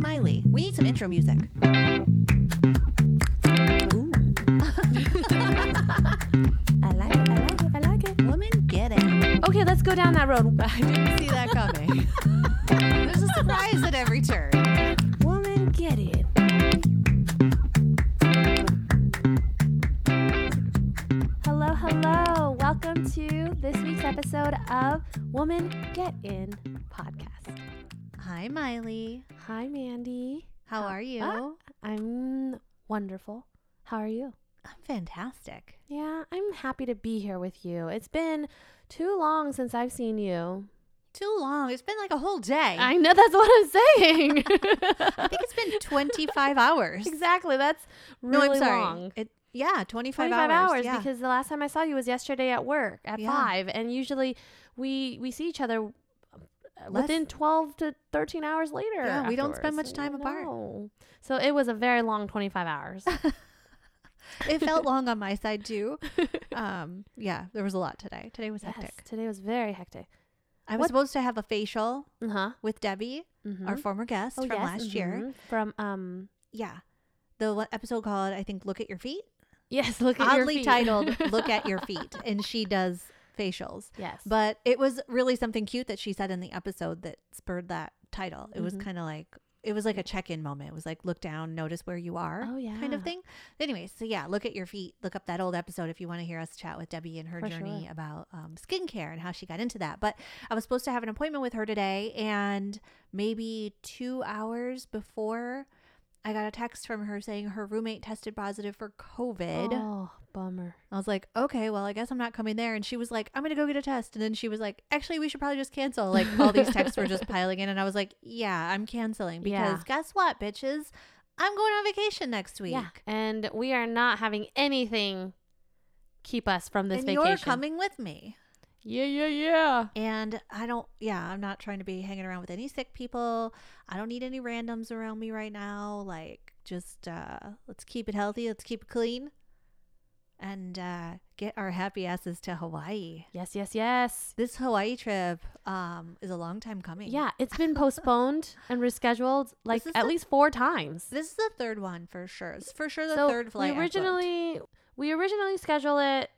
Miley. We need some intro music. Ooh. I like it. I like it. I like it. Woman, get it. Okay, let's go down that road. I didn't see that coming. There's a surprise at every turn. Woman, get it. Hello, hello. Welcome to this week's episode of Woman Get It podcast. Hi, Miley. Hi, Mandy. How are you? Ah. I'm wonderful. How are you? I'm fantastic. Yeah, I'm happy to be here with you. It's been too long since I've seen you. Too long. It's been like a whole day. I know that's what I'm saying. I think it's been 25 hours. exactly. That's No, really I'm sorry. long. It, yeah, 25, 25 hours. hours, yeah. because the last time I saw you was yesterday at work at Yeah. 5 and usually we we see each other uh, Less- within 12 to 13 hours later. Yeah, we don't spend much time apart. No. So it was a very long 25 hours. it felt long on my side too. Um, yeah, there was a lot today. Today was yes, hectic. today was very hectic. I was What- supposed to have a facial Uh-huh. with Debbie, Mhm. our former guest Oh, from yes, last year. mhm. From um Yeah. The episode called, I think, Look at Your Feet. yes, look at your Oddly titled, Look at Your Feet. And she does facials. yes. But it was really something cute that she said in the episode that spurred that title. It was Mhm. kind of like, it was like a check in moment. It was like, look down, notice where you are. Oh, Kind of thing. Anyways, so yeah, look at your feet. Look up that old episode if you want to hear us chat with Debbie and her For journey sure. about um, skincare and how she got into that. But I was supposed to have an appointment with her today, and maybe two hours before, I got a text from her saying her roommate tested positive for COVID. Oh, bummer. I was like, okay, well, I guess I'm not coming there. And she was like, I'm going to go get a test. And then she was like, actually, we should probably just cancel. Like, all these texts were just piling in. And I was like, yeah, I'm canceling because Yeah. guess what, bitches? I'm going on vacation next week. Yeah. And we are not having anything keep us from this and vacation. you're coming with me. Yeah, yeah, yeah. And I don't, yeah, I'm not trying to be hanging around with any sick people. I don't need any randoms around me right now. Like, just uh, let's keep it healthy. Let's keep it clean. And uh, get our happy asses to Hawaii. Yes, yes, yes. This Hawaii trip um, is a long time coming. Yeah, it's been postponed and rescheduled like at the- least four times. This is the third one for sure. It's for sure the so third flight. we originally we originally scheduled it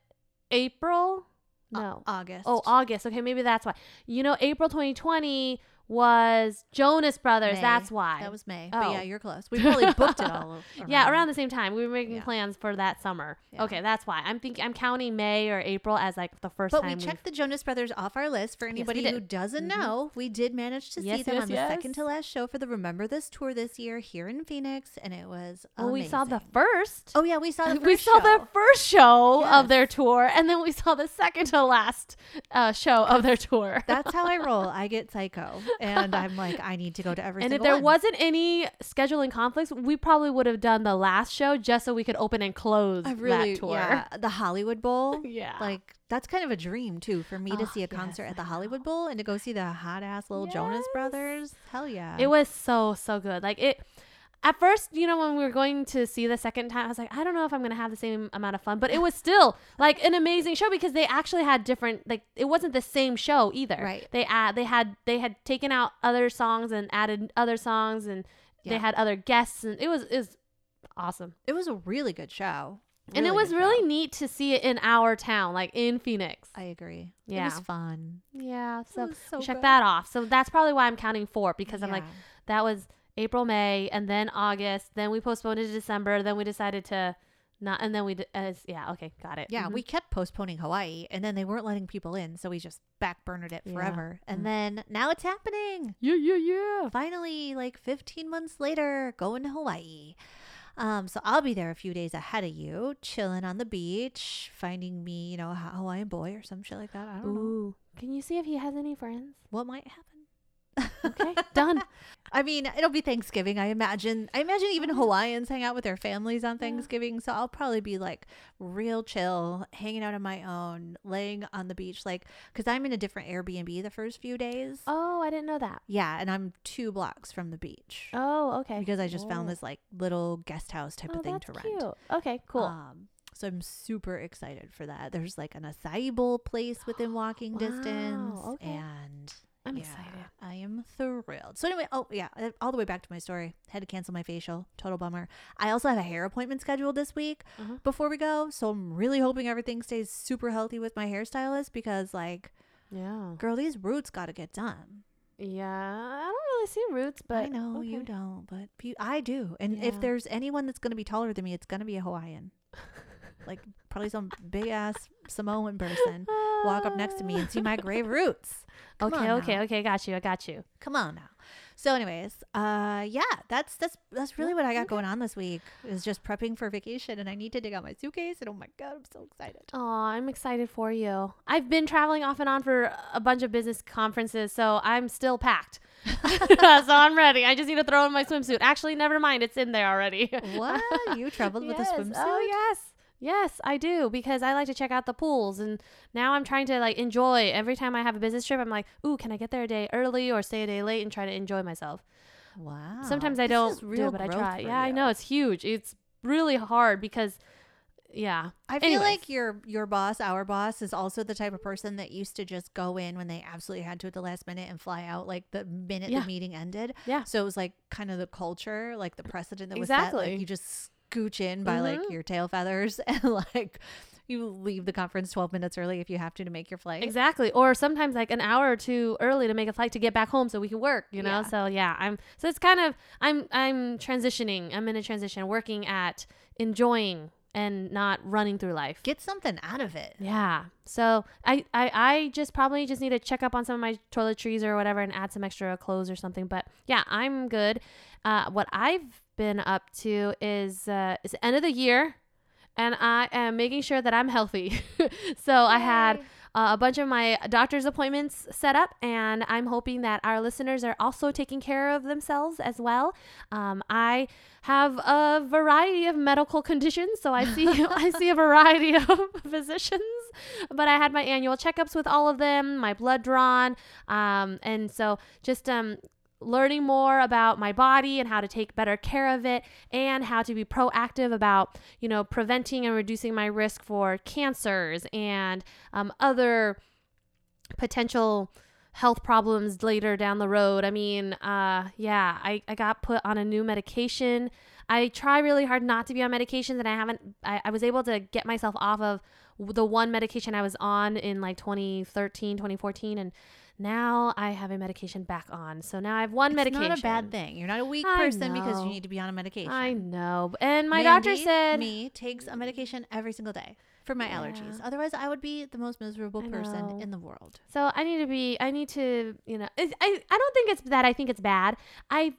April. No. August. oh, August. Okay, maybe that's why. You know, April 2020 was Jonas Brothers. May. That's why. That was May. But Oh. yeah, you're close. We probably booked it all. yeah, around the same time. We were making Yeah. plans for that summer. Yeah. Okay, that's why. I'm thinking I'm counting May or April as like the first But we checked the Jonas Brothers off our list. For anybody who doesn't Mhm. know, we did manage to see them yes, on the second to last show for the Remember This tour this year here in Phoenix, and it was. Well, we saw the first. Oh yeah, we saw the first we saw show. the first show Yes. of their tour, and then we saw the second to last uh, show of their tour. That's how I roll. I get psycho, and I'm like, I need to go to every and if there one. wasn't any scheduling conflicts, we probably would have done the last show just so we could open and close I really, that tour. yeah, the Hollywood Bowl. Yeah. Like that's kind of a dream too for me to Oh, see a yes, concert at the Hollywood Bowl and to go see the hot ass little Jonas Brothers. Hell yeah! It was so so good. Like it. At first, you know, when we were going to see the second time, I was like, I don't know if I'm gonna have the same amount of fun, but it was still like an amazing show because they actually had different. Like it wasn't the same show either. Right. They add they had they had taken out other songs and added other songs and they had other guests and it was is awesome. It was a really good show, and it was really show. neat to see it in our town, like in Phoenix. I agree. Yeah. it was fun. yeah, so, was so check good. that off. So that's probably why I'm counting four because I'm like that was April, May, and then August. Then we postponed it to December. Then we decided to not, and then we as yeah, okay, got it. Yeah, Mhm. we kept postponing Hawaii, and then they weren't letting people in, so we just backburnered it Yeah. forever. And Mm. then now it's happening. yeah, yeah, yeah. Finally, like 15 months later, going to Hawaii. Um, so I'll be there a few days ahead of you, chilling on the beach, finding me, you know, a Hawaiian boy or some shit like that. I don't know Ooh, can you see if he has any friends? what might happen. Okay, done. I mean, it'll be Thanksgiving. I imagine. I imagine even Oh. Hawaiians hang out with their families on. Thanksgiving. So I'll probably be like real chill, hanging out on my own, laying on the beach, like because I'm in a different Airbnb the first few days. Oh, I didn't know that. Yeah, and I'm two blocks from the beach Oh, okay. because I just found this like little guest house type oh, of thing to rent. cute. Okay, cool. Um, so I'm super excited for that. There's like an acai bowl place within walking distance, okay. and I'm yeah, excited. I am thrilled. So anyway, oh yeah, uh, all the way back to my story. Had to cancel my facial. Total bummer. I also have a hair appointment scheduled this week Uh-huh. before we go, so I'm really hoping everything stays super healthy with my hairstylist because like, Yeah. girl, these roots got to get done. Yeah. I don't really see roots, but I know you don't, but I do. And if there's anyone that's going to be taller than me, it's going to be a Hawaiian. like probably some big ass Samoan person walk up next to me and see my gray roots. Come okay, okay, now. okay. Got you. I got you. Come on now. So, anyways, uh, yeah, that's that's that's really what I got going on this week. Is just prepping for vacation, and I need to dig out my suitcase. And oh my god, I'm so excited. Oh, I'm excited for you. I've been traveling off and on for a bunch of business conferences, so I'm still packed. so I'm ready. I just need to throw in my swimsuit. Actually, never mind. It's in there already. What you traveled with a swimsuit? Oh yes. Yes, I do because I like to check out the pools and now I'm trying to like enjoy every time I have a business trip I'm like, "Ooh, can I get there a day early or stay a day late and try to enjoy myself?" Wow. Sometimes I This don't is do it, but I try. Yeah, I know it's huge. It's really hard because yeah. I feel Anyways. like your your boss, our boss, is also the type of person that used to just go in when they absolutely had to at the last minute and fly out like the minute Yeah. the meeting ended. Yeah. So it was like kind of the culture, like the precedent that was set. Exactly. Like you just scooch in by like Mhm. your tail feathers and like you leave the conference twelve minutes early if you have to to make your flight. Exactly. Or sometimes like an hour or two early to make a flight to get back home so we can work, you know? Yeah. So yeah, I'm so it's kind of I'm I'm transitioning. I'm in a transition working at enjoying and not running through life. Get something out of it. Yeah. So I, I I just probably just need to check up on some of my toiletries or whatever and add some extra clothes or something. But yeah, I'm good. Uh, what I've been up to is uh, it's the end of the year, and I am making sure that I'm healthy. so I had uh, a bunch of my doctor's appointments set up, and I'm hoping that our listeners are also taking care of themselves as well. Um, I have a variety of medical conditions, so I see I see a variety of physicians. But I had my annual checkups with all of them, my blood drawn, um, and so just um, learning more about my body and how to take better care of it and how to be proactive about you know preventing and reducing my risk for cancers and um, other potential health problems later down the road. I mean uh yeah i, I got put on a new medication. I try really hard not to be on medications and i haven't I, I was able to get myself off of the one medication i was on in like 2013 2014 and now i have a medication back on so now i have one It's medication It's not a bad thing. You're not a weak I person because you need to be on a medication. i know and my doctor Mandy, said me takes a medication every single day for my allergies. Otherwise, I would be the most miserable person in the world. So I need to be. I need to. You know. I. I don't think it's that. I think it's bad. I.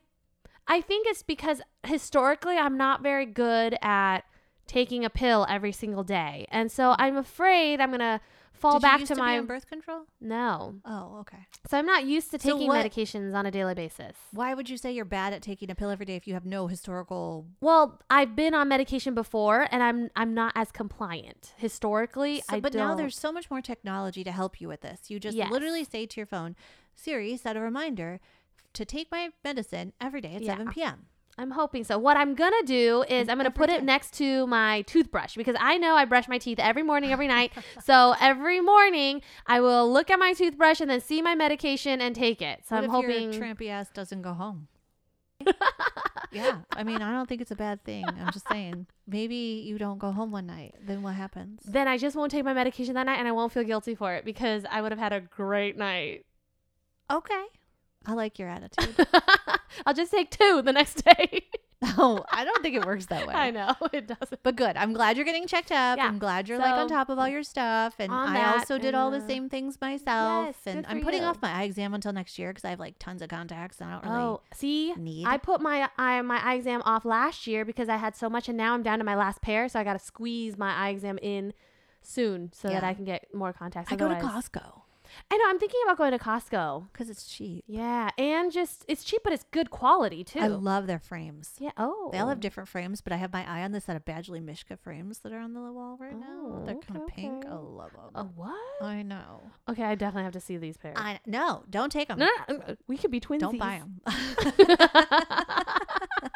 I think it's because historically I'm not very good at taking a pill every single day, and so mm. I'm afraid I'm gonna fall Did back to to my birth control? no. Oh, okay. So I'm not used to So taking what- medications on a daily basis. Why would you say you're bad at taking a pill every day if you have no historical? Well, I've been on medication before, and I'm I'm not as compliant historically. So- I but now don't- there's so much more technology to help you with this. You just Yes. literally say to your phone, Siri, set a reminder to take my medicine every day at Yeah. 7 p.m. I'm hoping so. What I'm gonna do is I'm gonna put it next to my toothbrush because I know I brush my teeth every morning, every night. so every morning I will look at my toothbrush and then see my medication and take it. So what I'm hoping. your trampy ass doesn't go home? yeah, I mean, I don't think it's a bad thing. I'm just saying, maybe you don't go home one night. Then what happens? then I just won't take my medication that night and I won't feel guilty for it because I would have had a great night. Okay, I like your attitude. I'll just take two the next day. no, I don't think it works that way. I know it doesn't. But good. I'm glad you're getting checked up. Yeah. I'm glad you're like on top of all your stuff. And I that also did all the uh, same things myself. yes, and I'm putting you. off my eye exam until next year because I have like tons of contacts and I don't really Oh, see, need. I put my eye my eye exam off last year because I had so much, and now I'm down to my last pair, so I got to squeeze my eye exam in soon so that I can get more contacts. I go to Costco I know. I'm thinking about going to Costco. because it's cheap. Yeah, and just it's cheap, but it's good quality too. I love their frames. yeah. Oh, They all have different frames, but I have my eye on the set of Badgley Mischka frames that are on the wall right now. Oh, They're kind of okay, pink. I okay. love them. A what? I know. Okay, I definitely have to see these pairs. I no, don't take them. no, no, no, we could be twins. Don't buy them.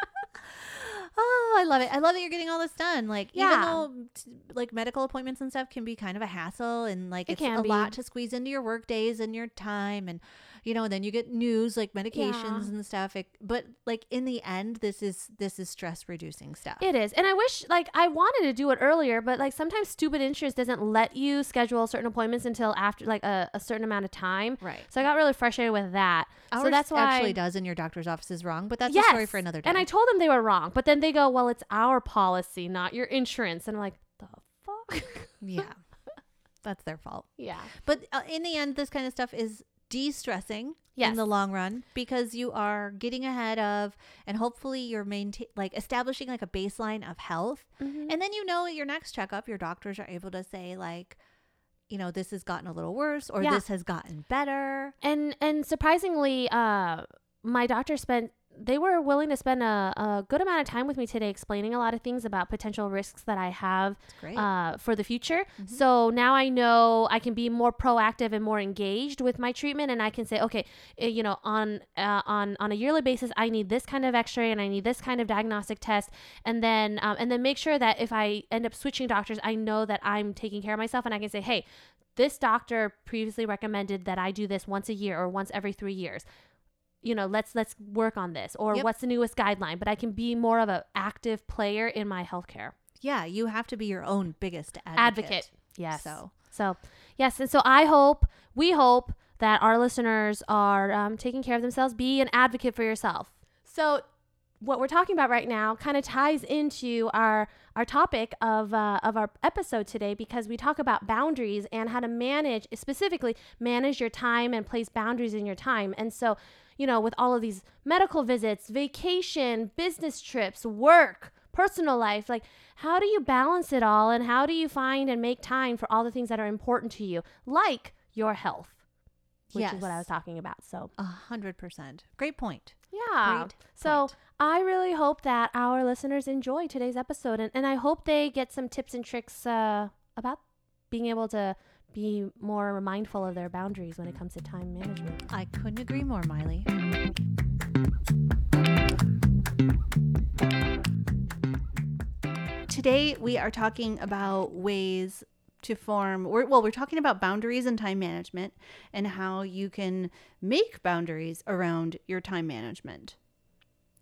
I love it. I love that you're getting all this done. Like, even though t- like medical appointments and stuff can be kind of a hassle and like It it's a lot to squeeze into your work days and your time and you know, and then you get news like medications Yeah. and stuff. It, but like in the end, this is this is stress reducing stuff. It is. And I wish like I wanted to do it earlier, but like sometimes stupid insurance doesn't let you schedule certain appointments until after like a, a certain amount of time. right. So I got really frustrated with that. Ours so that's why actually does in your doctor's office is wrong, but that's a story for another day. And I told them they were wrong, but then they go, "Well, it's our policy, not your insurance." And I'm like, "The fuck?" yeah, that's their fault. yeah. But uh, in the end, this kind of stuff is de-stressing Yes. in the long run because you are getting ahead of and hopefully you're maintain like establishing like a baseline of health Mhm. and then you know at your next checkup your doctors are able to say like you know this has gotten a little worse or Yeah. this has gotten better and and surprisingly uh my doctor spent they were willing to spend a, a good amount of time with me today explaining a lot of things about potential risks that i have uh, for the future Mhm. so now i know i can be more proactive and more engaged with my treatment and i can say okay uh, you know on uh, on on a yearly basis i need this kind of x-ray and i need this kind of diagnostic test and then um, and then make sure that if i end up switching doctors i know that i'm taking care of myself and i can say hey this doctor previously recommended that I do this once a year or once every three years. You know, let's let's work on this. Or Yep. what's the newest guideline? But I can be more of an active player in my healthcare. yeah you have to be your own biggest advocate, Advocate. Yes. so So yes, and so I hope we hope that our listeners are um, taking care of themselves. Be an advocate for yourself. So what we're talking about right now kind of ties into our our topic of uh, of our episode today because we talk about boundaries and how to manage specifically manage your time and place boundaries in your time. And so, you know, with all of these medical visits, vacation, business trips, work, personal life, like how do you balance it all and how do you find and make time for all the things that are important to you, like your health, which is what I was talking about. So, a hundred percent great point yeah. Great So point. I really hope that our listeners enjoy today's episode and, and I hope they get some tips and tricks uh, about being able to be more mindful of their boundaries when it comes to time management. i couldn't agree more miley Today, we are talking about ways to form, we're, well, we're talking about boundaries and time management and how you can make boundaries around your time management.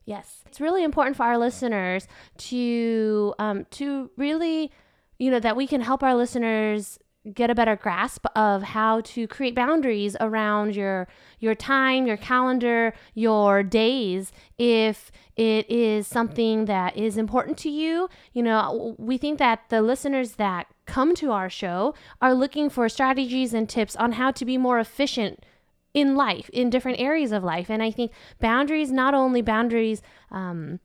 Yes, it's really important for our listeners to um, to really, you know, that we can help our listeners get a better grasp of how to create boundaries around your your time, your calendar, your days. If it is something that is important to you, you know, we think that the listeners that come to our show are looking for strategies and tips on how to be more efficient in life in different areas of life and i think boundaries not only boundaries um,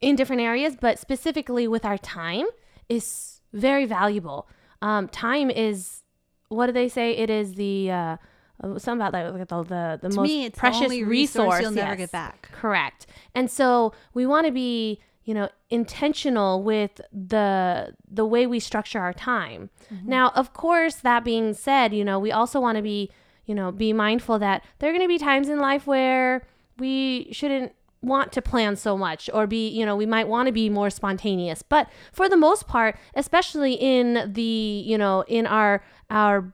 in different areas but specifically with our time is very valuable um, time is what do they say it is the uh, uh, something about like the the, the To most me, it's precious the only resource, you'll never get back. Correct. And so we want to be, you know, intentional with the the way we structure our time. Now, of course, that being said, you know, we also want to be, you know, be mindful that there are going to be times in life where we shouldn't want to plan so much or be, you know, we might want to be more spontaneous. But for the most part, especially in the, you know, in our our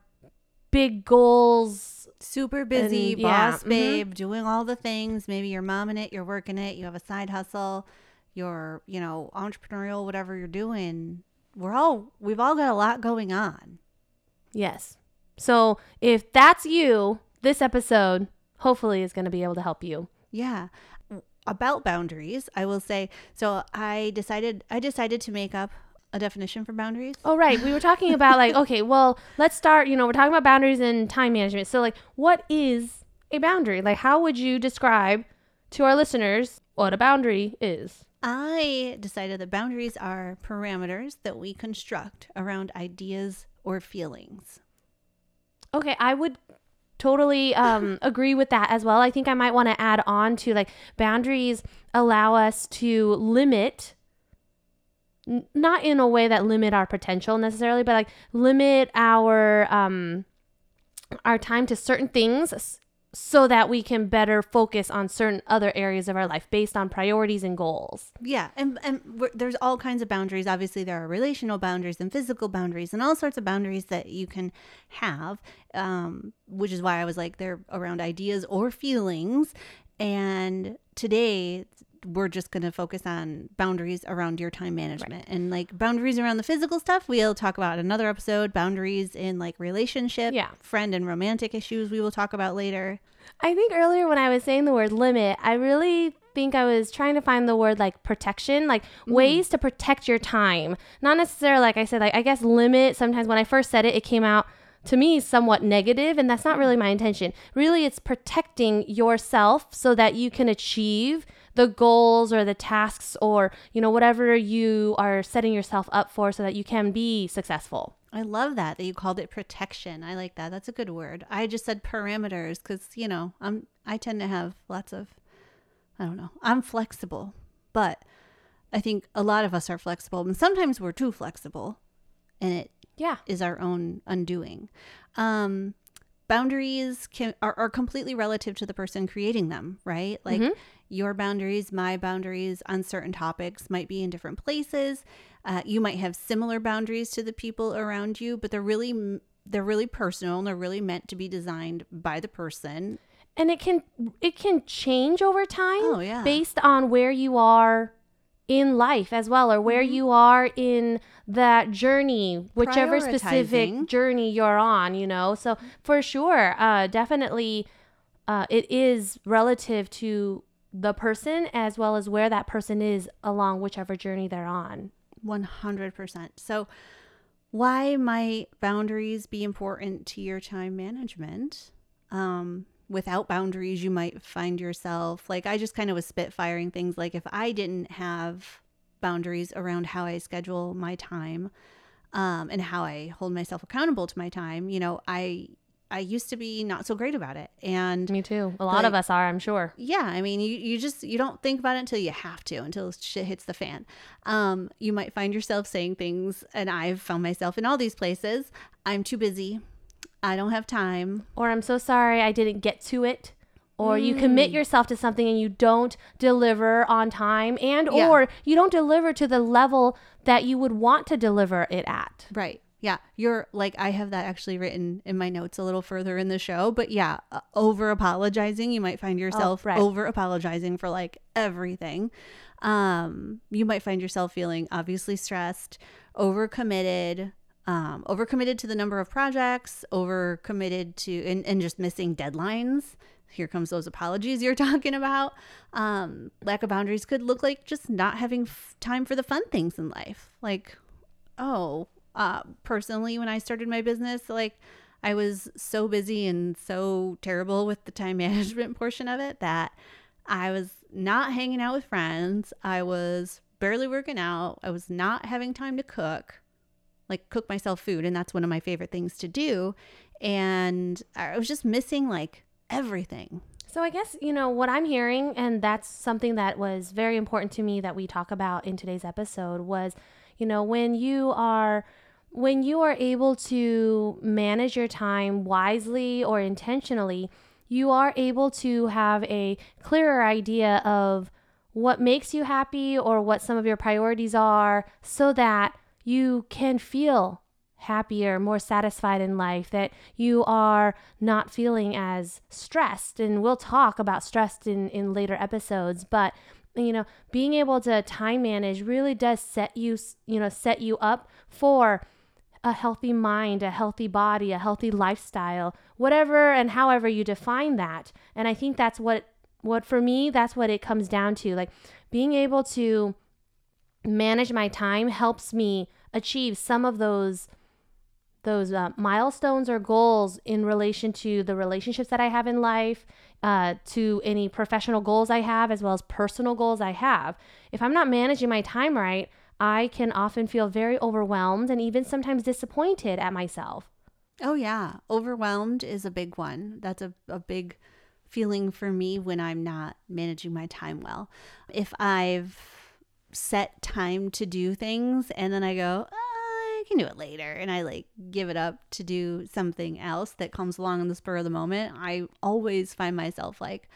big goals Super busy, And, yeah, boss mhm. babe, doing all the things. Maybe you're momming it, you're working it, you have a side hustle, you're, you know, entrepreneurial, whatever you're doing. We're all, we've all got a lot going on. Yes. So if that's you, this episode hopefully is going to be able to help you. Yeah. About boundaries, I will say, so I decided, I decided to make up a definition for boundaries. Oh, right. We were talking about like, okay, well, let's start, you know, we're talking about boundaries and time management. So, like, what is a boundary? Like, how would you describe to our listeners what a boundary is? I decided that boundaries are parameters that we construct around ideas or feelings. Okay, I would totally um, agree with that as well. I think I might want to add on to like boundaries allow us to limit n- not in a way that limit our potential necessarily, but like limit our um our time to certain things so that we can better focus on certain other areas of our life based on priorities and goals. Yeah, and and there's all kinds of boundaries. Obviously, there are relational boundaries and physical boundaries, and all sorts of boundaries that you can have. Um, which is why I was like, they're around ideas or feelings. And today, we're just going to focus on boundaries around your time management and like boundaries around the physical stuff. We'll talk about another episode. Boundaries in like relationship, Yeah. friend and romantic issues. We will talk about later. I think earlier when I was saying the word limit, I really think I was trying to find the word like protection, like mm. ways to protect your time. Not necessarily like I said, like I guess limit. Sometimes when I first said it, it came out to me somewhat negative, and that's not really my intention. Really, it's protecting yourself so that you can achieve the goals or the tasks or you know whatever you are setting yourself up for so that you can be successful. I love that that you called it protection. I like that. That's a good word. I just said parameters because you know I'm I tend to have lots of I don't know. I'm flexible, but I think a lot of us are flexible, and sometimes we're too flexible, and it Yeah. is our own undoing. Um, boundaries can are, are completely relative to the person creating them, right? Like Mhm. Your boundaries, my boundaries on certain topics might be in different places. Uh, you might have similar boundaries to the people around you, but they're really they're really personal and they're really meant to be designed by the person. and it can it can change over time Oh, yeah. based on where you are in life as well or where Mm-hmm. you are in that journey whichever specific journey you're on you know so for sure uh definitely uh it is relative to the person as well as where that person is along whichever journey they're on 100%. So, why might boundaries be important to your time management? Um, without boundaries, you might find yourself like I just kind of was spitfiring things like if I didn't have boundaries around how I schedule my time um, and how I hold myself accountable to my time, you know, I I used to be not so great about it. And me too a lot of us are i'm sure yeah, I mean, you, you just you don't think about it until you have to, until shit hits the fan. Um, you might find yourself saying things, and I've found myself in all these places. I'm too busy. I don't have time. or I'm so sorry I didn't get to it. Or you commit yourself to something and you don't deliver on time and Yeah. or you don't deliver to the level that you would want to deliver it at. Right. Yeah. You're like, I have that actually written in my notes a little further in the show. But yeah, uh, over apologizing. You might find yourself right. over apologizing for like everything. Um, you might find yourself feeling obviously stressed, overcommitted, um, overcommitted to the number of projects, overcommitted to, and, and just missing deadlines. Here comes those apologies you're talking about. Um, lack of boundaries could look like just not having f- time for the fun things in life. Like, oh, uh, personally, when I started my business, like I was so busy and so terrible with the time management portion of it that I was not hanging out with friends. I was barely working out. I was not having time to cook, like cook myself food. And that's one of my favorite things to do. And I was just missing like everything. So I guess, you know, what I'm hearing and that's something that was very important to me that we talk about in today's episode was, you know, when you are when you are able to manage your time wisely or intentionally, you are able to have a clearer idea of what makes you happy or what some of your priorities are so that you can feel happier, more satisfied in life, that you are not feeling as stressed. And we'll talk about stressed in, in later episodes, but you know, being able to time manage really does set you, you know, set you up for a healthy mind, a healthy body, a healthy lifestyle, whatever and however you define that. And I think that's what what for me that's what it comes down to. Like being able to manage my time helps me achieve some of those those uh, milestones or goals in relation to the relationships that I have in life, uh, to any professional goals I have, as well as personal goals I have. If I'm not managing my time right, I can often feel very overwhelmed and even sometimes disappointed at myself. Oh, yeah. Overwhelmed is a big one. That's a, a big feeling for me when I'm not managing my time well. If I've set time to do things and then I go, I I can do it later. And I like give it up to do something else that comes along in the spur of the moment. I always find myself like,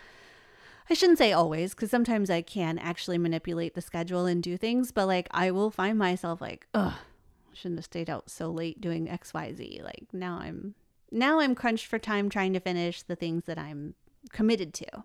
I shouldn't say always, because sometimes I can actually manipulate the schedule and do things, but like I will find myself like, ugh, shouldn't have stayed out so late doing XYZ. Like now I'm now I'm crunched for time trying to finish the things that I'm committed to.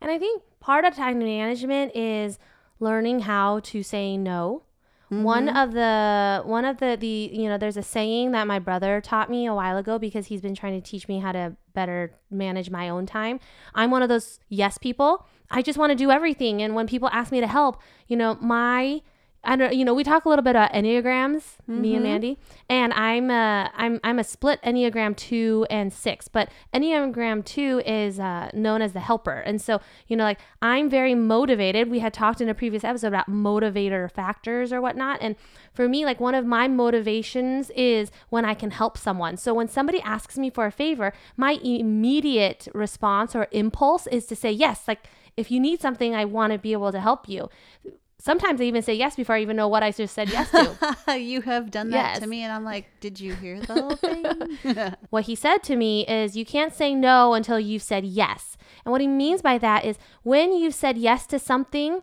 And I think part of time management is learning how to say no. One mm-hmm. of the one of the the you know there's a saying that my brother taught me a while ago because he's been trying to teach me how to better manage my own time. I'm one of those yes people. I just want to do everything and when people ask me to help, you know, my I don't you know, we talk a little bit about enneagrams, me and Mandy, and I'm a I'm I'm a split enneagram 2 and 6, but enneagram 2 is uh, known as the helper. And so, you know, like I'm very motivated. We had talked in a previous episode about motivator factors or whatnot, and for me, like one of my motivations is when I can help someone. So when somebody asks me for a favor, my immediate response or impulse is to say yes. Like if you need something, I want to be able to help you. Sometimes I even say yes before I even know what I just said yes to. you have done that to me, and I'm like, did you hear the whole thing? what he said to me is, You can't say no until you've said yes. And what he means by that is, when you've said yes to something,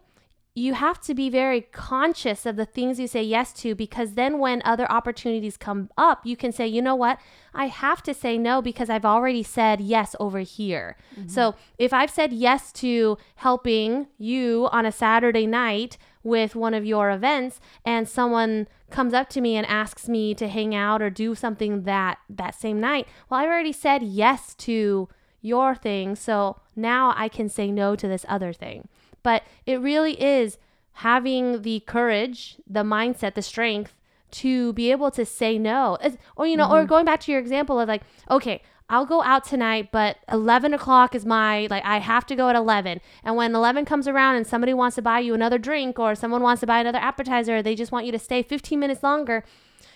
you have to be very conscious of the things you say yes to because then when other opportunities come up, you can say, you know what? I have to say no because I've already said yes over here. So mm-hmm. if I've said yes to helping you on a Saturday night with one of your events and someone comes up to me and asks me to hang out or do something that that same night, well I've already said yes to your thing, so now I can say no to this other thing. But it really is having the courage, the mindset, the strength to be able to say no. Or, you know, or mm-hmm. going back to your example of like, okay, I'll go out tonight, but 11 o'clock is my, like, I have to go at 11. And when 11 comes around and somebody wants to buy you another drink or someone wants to buy another appetizer, they just want you to stay 15 minutes longer,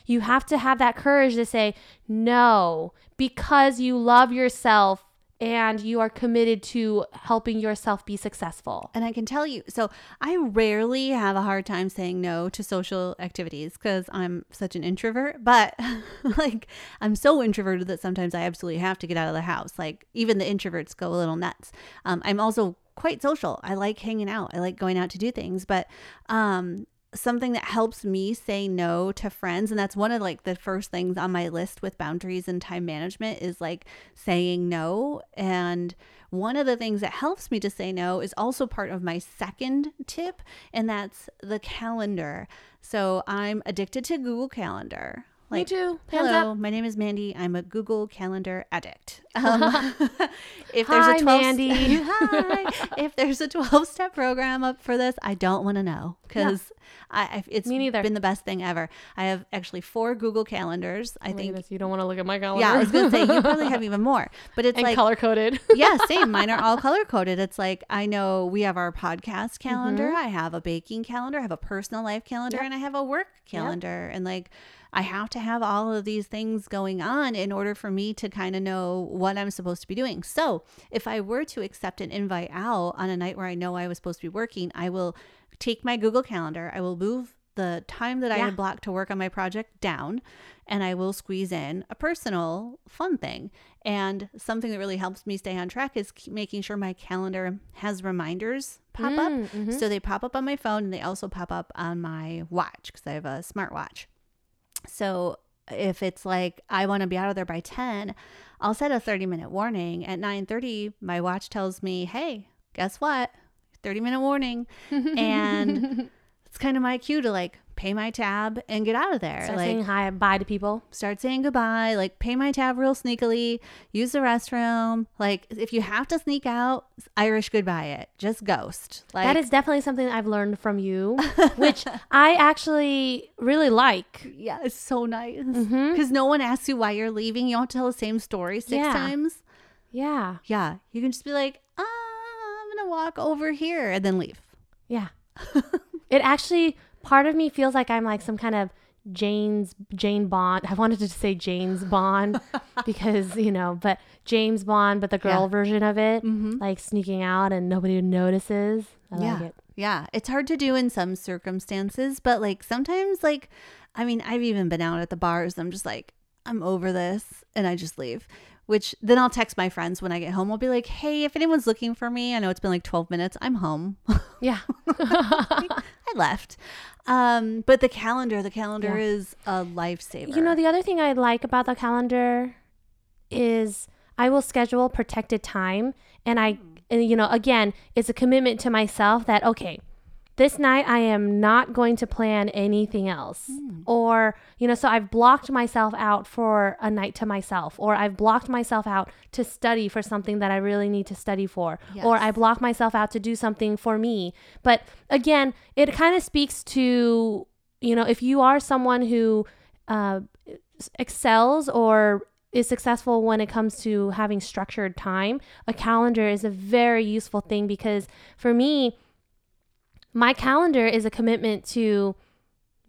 you have to have that courage to say no because you love yourself and you are committed to helping yourself be successful. And I can tell you, so I rarely have a hard time saying no to social activities because I'm such an introvert. But like, I'm so introverted that sometimes I absolutely have to get out of the house. Like, even the introverts go a little nuts. Um, I'm also quite social. I like hanging out, I like going out to do things. But um, something that helps me say no to friends and that's one of like the first things on my list with boundaries and time management is like saying no. And one of the things that helps me to say no is also part of my second tip and that's the calendar. So i'm addicted to google calendar Me too. Hands Hello, up. my name is Mandy. I'm a Google Calendar addict. Um, if Hi, there's a 12 Mandy. Hi. If there's a 12 step program up for this, I don't want to know because I, I it's Me neither. been the best thing ever. I have actually four Google calendars. I think. you don't want to look at my calendar. Yeah, I was gonna say you probably have even more, but it's and like color coded. yeah, same. Mine are all color coded. It's like I know we have our podcast calendar. Mm-hmm. I have a baking calendar. I have a personal life calendar, and I have a work calendar. And like, I have to have all of these things going on in order for me to kind of know what I'm supposed to be doing. So if I were to accept an invite out on a night where I know I was supposed to be working, I will take my Google Calendar. I will move the time that I Yeah. had blocked to work on my project down and I will squeeze in a personal fun thing. And something that really helps me stay on track is keep making sure my calendar has reminders pop Mm, up. mm-hmm. So they pop up on my phone and they also pop up on my watch because I have a smartwatch. So if it's like I want to be out of there by 10, I'll set a 30 minute warning. At 9:30, my watch tells me, "Hey, guess what? 30 minute warning." and it's kind of my cue to like pay my tab and get out of there. Start like saying hi, bye to people. start saying goodbye, like pay my tab real sneakily, use the restroom. Like if you have to sneak out, Irish goodbye it. Just ghost. Like that is definitely something I've learned from you, which I actually really like. yeah, it's so nice. Because no one asks you why you're leaving. You don't tell the same story six Yeah. times. Yeah. Yeah. You can just be like, ah, I'm gonna walk over here and then leave. Yeah. it actually, part of me feels like I'm like some kind of Jane's Jane Bond. I wanted to say James Bond because you know, but James Bond, but the girl Yeah. version of it, Mm-hmm. like sneaking out and nobody notices. I yeah. like it. Yeah. It's hard to do in some circumstances, but like sometimes, like, I mean, I've even been out at the bars. I'm just like, I'm over this. And I just leave, which then I'll text my friends when I get home. I'll be like, hey, if anyone's looking for me, I know it's been like 12 minutes. I'm home. Yeah. I left. Um, but the calendar, the calendar Yeah. is a lifesaver. You know, the other thing I like about the calendar is I will schedule protected time. And I, and, you know, again, it's a commitment to myself that, okay, this night I am not going to plan anything else. Or, you know, so I've blocked myself out for a night to myself, or I've blocked myself out to study for something that I really need to study for, or I block myself out to do something for me. But again, it kind of speaks to, you know, if you are someone who uh, excels or is successful when it comes to having structured time, a calendar is a very useful thing because for me, my calendar is a commitment to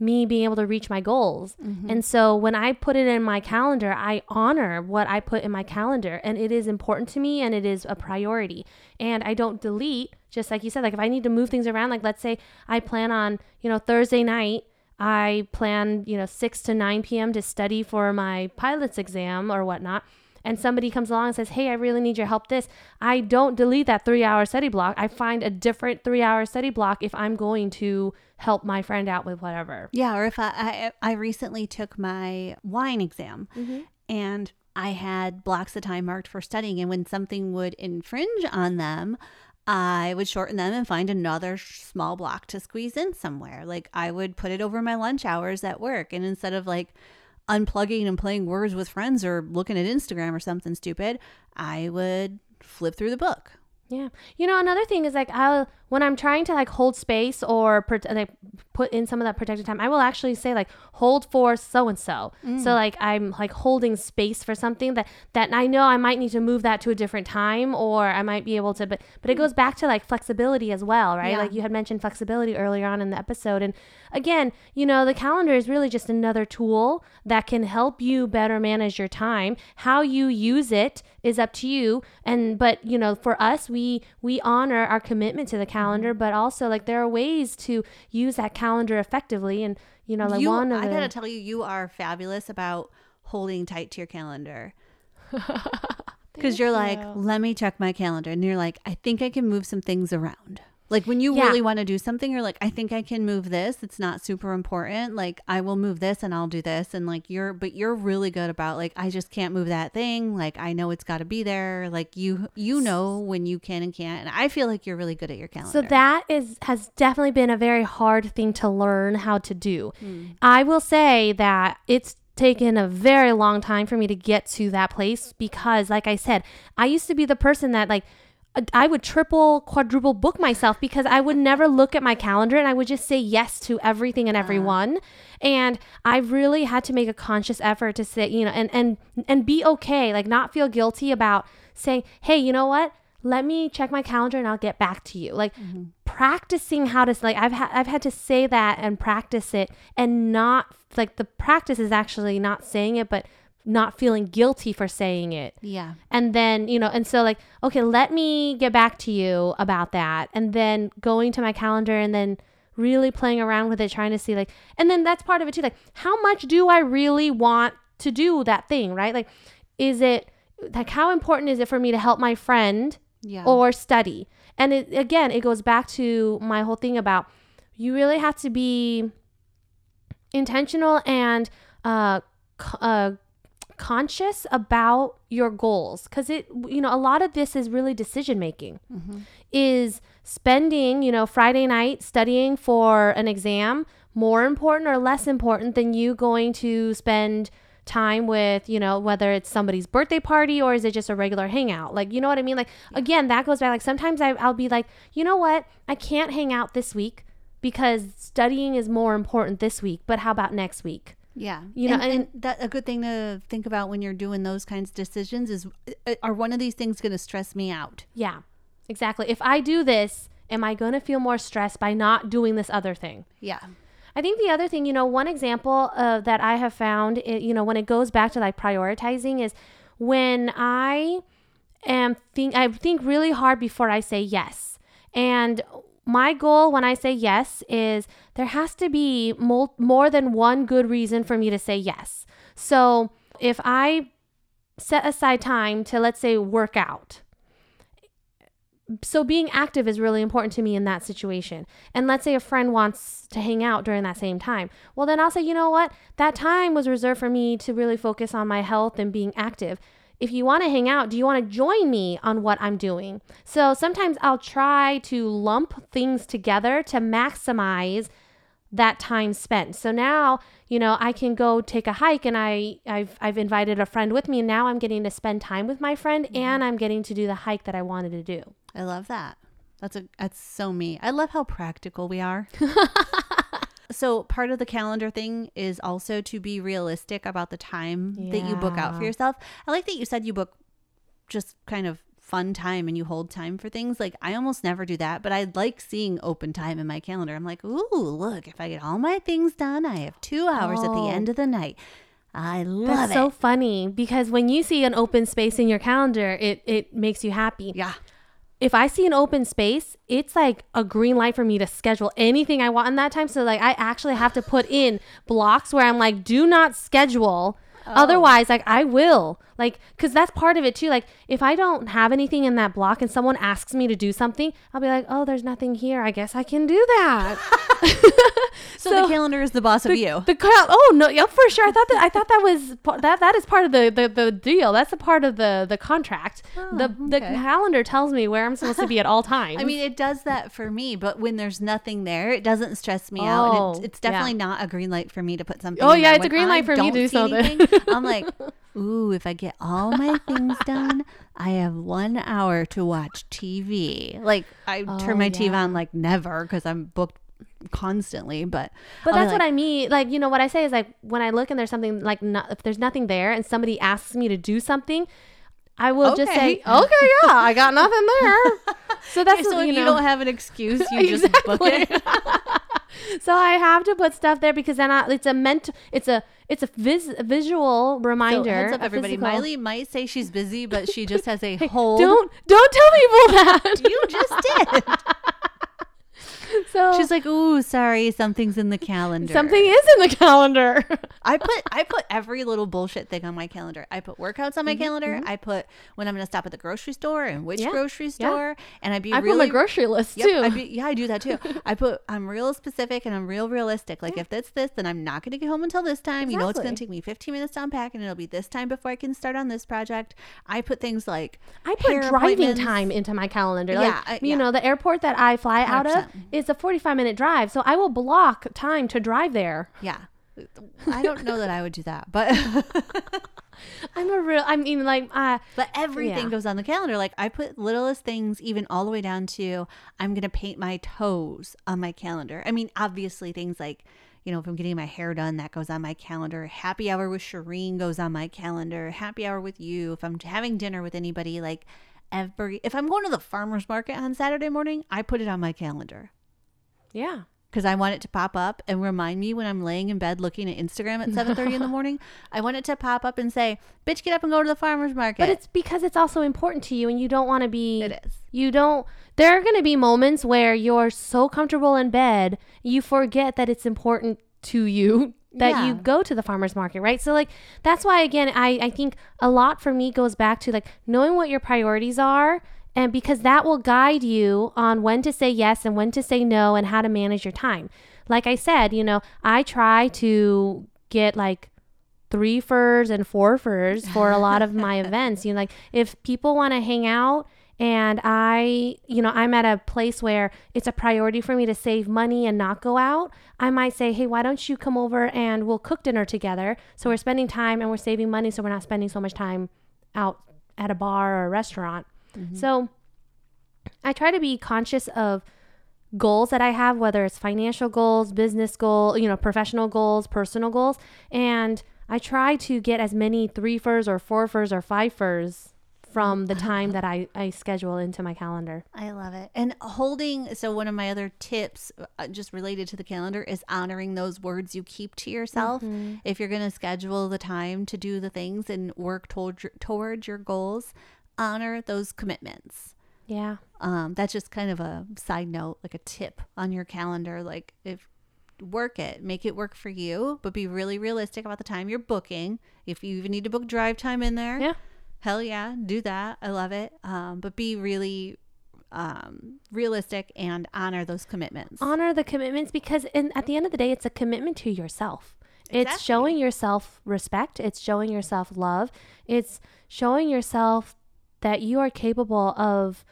me being able to reach my goals. Mm-hmm. And so when I put it in my calendar, I honor what I put in my calendar and it is important to me and it is a priority. And I don't delete, just like you said, like if I need to move things around, like let's say I plan on, you know, Thursday night, I plan, you know, 6 to 9 p.m. to study for my pilot's exam or whatnot. And somebody comes along and says, Hey, I really need your help this. I don't delete that three hour study block. I find a different three hour study block if I'm going to help my friend out with whatever. Yeah, or if I, I I recently took my wine exam mm-hmm. and I had blocks of time marked for studying and when something would infringe on them, I would shorten them and find another small block to squeeze in somewhere. Like I would put it over my lunch hours at work and instead of like unplugging and playing words with friends or looking at Instagram or something stupid, I would flip through the book. Yeah. You know, another thing is like I'll when I'm trying to like hold space or like put in some of that protected time, I will actually say like hold for so and so. So like I'm like holding space for something that that I know I might need to move that to a different time or I might be able to but but it mm. goes back to like flexibility as well, right? Yeah. Like you had mentioned flexibility earlier on in the episode and again, you know, the calendar is really just another tool that can help you better manage your time. How you use it is up to you and but you know, for us we we honor our commitment to the calendar, but also like there are ways to use that calendar effectively and you know, like you, one of I gotta tell you, you are fabulous about holding tight to your calendar. Because you're like, let me check my calendar. And you're like, I think I can move some things around. Like when you Yeah. really want to do something, you're like, I think I can move this. It's not super important. Like I will move this and I'll do this. And like you're, but you're really good about like, I just can't move that thing. Like I know it's got to be there. Like you, you know when you can and can't. And I feel like you're really good at your calendar. So that is has definitely been a very hard thing to learn how to do. Hmm. I will say that it's taken a very long time for me to get to that place because like I said, I used to be the person that like Uh, I would triple, quadruple book myself because I would never look at my calendar and I would just say yes to everything and everyone. And I really had to make a conscious effort to say, you know, and and and be okay, like not feel guilty about saying, "Hey, you know what? Let me check my calendar and I'll get back to you." Like mm-hmm. practicing how to like I've had I've had to say that and practice it and not like the practice is actually not saying it but not feeling guilty for saying it. yeah. And then, you know, and so like, okay, let me get back to you about that. And then going to my calendar and then really playing around with it, trying to see like, and then that's part of it too. Like, how much do I really want to do that thing, right? Like, is it like, how important is it for me to help my friend Yeah. or study? And it, again, it goes back to my whole thing about you really have to be intentional and uh, uh, conscious about your goals because it you know a lot of this is really decision making mm-hmm. is spending you know friday night studying for an exam more important or less important than you going to spend time with you know whether it's somebody's birthday party or is it just a regular hangout? Like you know what i mean? Like again that goes back like sometimes I, i'll be like you know what? I can't hang out this week because studying is more important this week but how about next week Yeah. You know, and, and- and that a good thing to think about when you're doing those kinds of decisions is uh, are one of these things going to stress me out? Yeah, exactly. If I do this, am I going to feel more stressed by not doing this other thing? Yeah. I think the other thing, you know, one example uh, that I have found, it, you know, when it goes back to like prioritizing is when I am think I think really hard before I say yes. And my goal when I say yes is there has to be mo- more than one good reason for me to say yes. So if I set aside time to, let's say, work out, so being active is really important to me in that situation. And let's say a friend wants to hang out during that same time. Well, then I'll say, you know what? That time was reserved for me to really focus on my health and being active. If you want to hang out, do you want to join me on what I'm doing? So sometimes I'll try to lump things together to maximize that time spent. So now, you know, I can go take a hike and I I've I've invited a friend with me and now I'm getting to spend time with my friend Mm-hmm. and I'm getting to do the hike that I wanted to do. I love that. That's a that's so me. I love how practical we are. so part of the calendar thing is also to be realistic about the time that you book out for yourself. I like that you said you book just kind of fun time and you hold time for things. Like I almost never do that, but I like seeing open time in my calendar. I'm like, ooh, look, if I get all my things done, I have two hours at the Oh. end of the night. I love That's it. so funny because when you see an open space in your calendar, it it makes you happy. yeah. If I see an open space, it's like a green light for me to schedule anything I want in that time. So like I actually have to put in blocks where I'm like, do not schedule. Oh. Otherwise, like I will. Like, cause that's part of it too. Like, if I don't have anything in that block and someone asks me to do something, I'll be like, oh, there's nothing here. I guess I can do that. So, the calendar is the boss of you. The cal- oh no, yeah, for sure. I thought that I thought that was that that is part of the the, the deal. That's a part of the the contract. Oh, the the okay. calendar tells me where I'm supposed to be at all times. I mean, it does that for me, but when there's nothing there, it doesn't stress me out. And Oh, it's, it's yeah. definitely not a green light for me to put something. Oh, yeah, it's a green I light for me to do something. anything, I'm like, ooh, if I get all my things done, I have one hour to watch TV. Like, I Oh, turn my TV on like never because I'm booked constantly. But but that's what I mean. Like you know what I say is like when I look and there's something like not, if there's nothing there and somebody asks me to do something. I will just say, Okay. okay, yeah, I got nothing there. So that's So you if know, you don't have an excuse, you just book it. so I have to put stuff there because then I, it's a mental, it's a it's a, vis, visual So reminder. heads up, everybody. physical- Miley might say she's busy, but she just has a hold. Don't don't tell people that. You just did. so She's like, "Ooh, sorry, something's in the calendar." something is in the calendar. I put I put every little bullshit thing on my calendar. I put workouts on my calendar. I put when I'm going to stop at the grocery store and which Mm-hmm, Yeah, grocery yeah. store. And I'd be I really put my grocery list Yep, too. Be, yeah, I do that too. I put I'm real specific and I'm real realistic. Like if that's this, then I'm not going to get home until this time. You know, it's going to take me 15 minutes to unpack, and it'll be this time before I can start on this project. I put things like I put driving time into my calendar. Yeah, I- you yeah. know, the airport that I fly out of 100%. Is a 45 minute drive. So I will block time to drive there. Yeah, I don't know that I would do that, but I'm a real, I mean, like, uh, But everything Yeah. goes on the calendar. Like I put littlest things, even all the way down to I'm gonna paint my toes on my calendar. I mean, obviously things like, you know, if I'm getting my hair done, that goes on my calendar. Happy hour with Shireen goes on my calendar. Happy hour with you. If I'm having dinner with anybody, like every if I'm going to the farmer's market on Saturday morning, I put it on my calendar. Yeah. Because I want it to pop up and remind me when I'm laying in bed looking at Instagram at 7:30 in the morning. I want it to pop up and say, "Bitch, get up and go to the farmer's market." But it's because it's also important to you and you don't want to be. It is. You don't. There are going to be moments where you're so comfortable in bed, you forget that it's important to you that Yeah. you go to the farmer's market, right? So, like, that's why, again, I, I think a lot for me goes back to like knowing what your priorities are. And because that will guide you on when to say yes and when to say no and how to manage your time. Like I said, you know, I try to get like three furs and four furs for a lot of my events. You know, like if people want to hang out and I, you know, I'm at a place where it's a priority for me to save money and not go out, I might say, hey, why don't you come over and we'll cook dinner together? So we're spending time and we're saving money so we're not spending so much time out at a bar or a restaurant. So I try to be conscious of goals that I have, whether it's financial goals, business goal, you know, professional goals, personal goals, and I try to get as many three furs or four furs or five furs from the time that I, I schedule into my calendar. I love it. And holding, so one of my other tips, uh, just related to the calendar, is honoring those words you keep to yourself. If you're going to schedule the time to do the things and work toward, towards your goals, honor those commitments. Yeah. Um, that's just kind of a side note, like a tip on your calendar. Like, if work it, make it work for you, but be really realistic about the time you're booking. If you even need to book drive time in there, Yeah. hell yeah, do that. I love it. Um, but be really um, realistic and honor those commitments. honor the commitments because in, at the end of the day it's a commitment to yourself Exactly. it's showing yourself respect it's showing yourself love it's showing yourself that you are capable of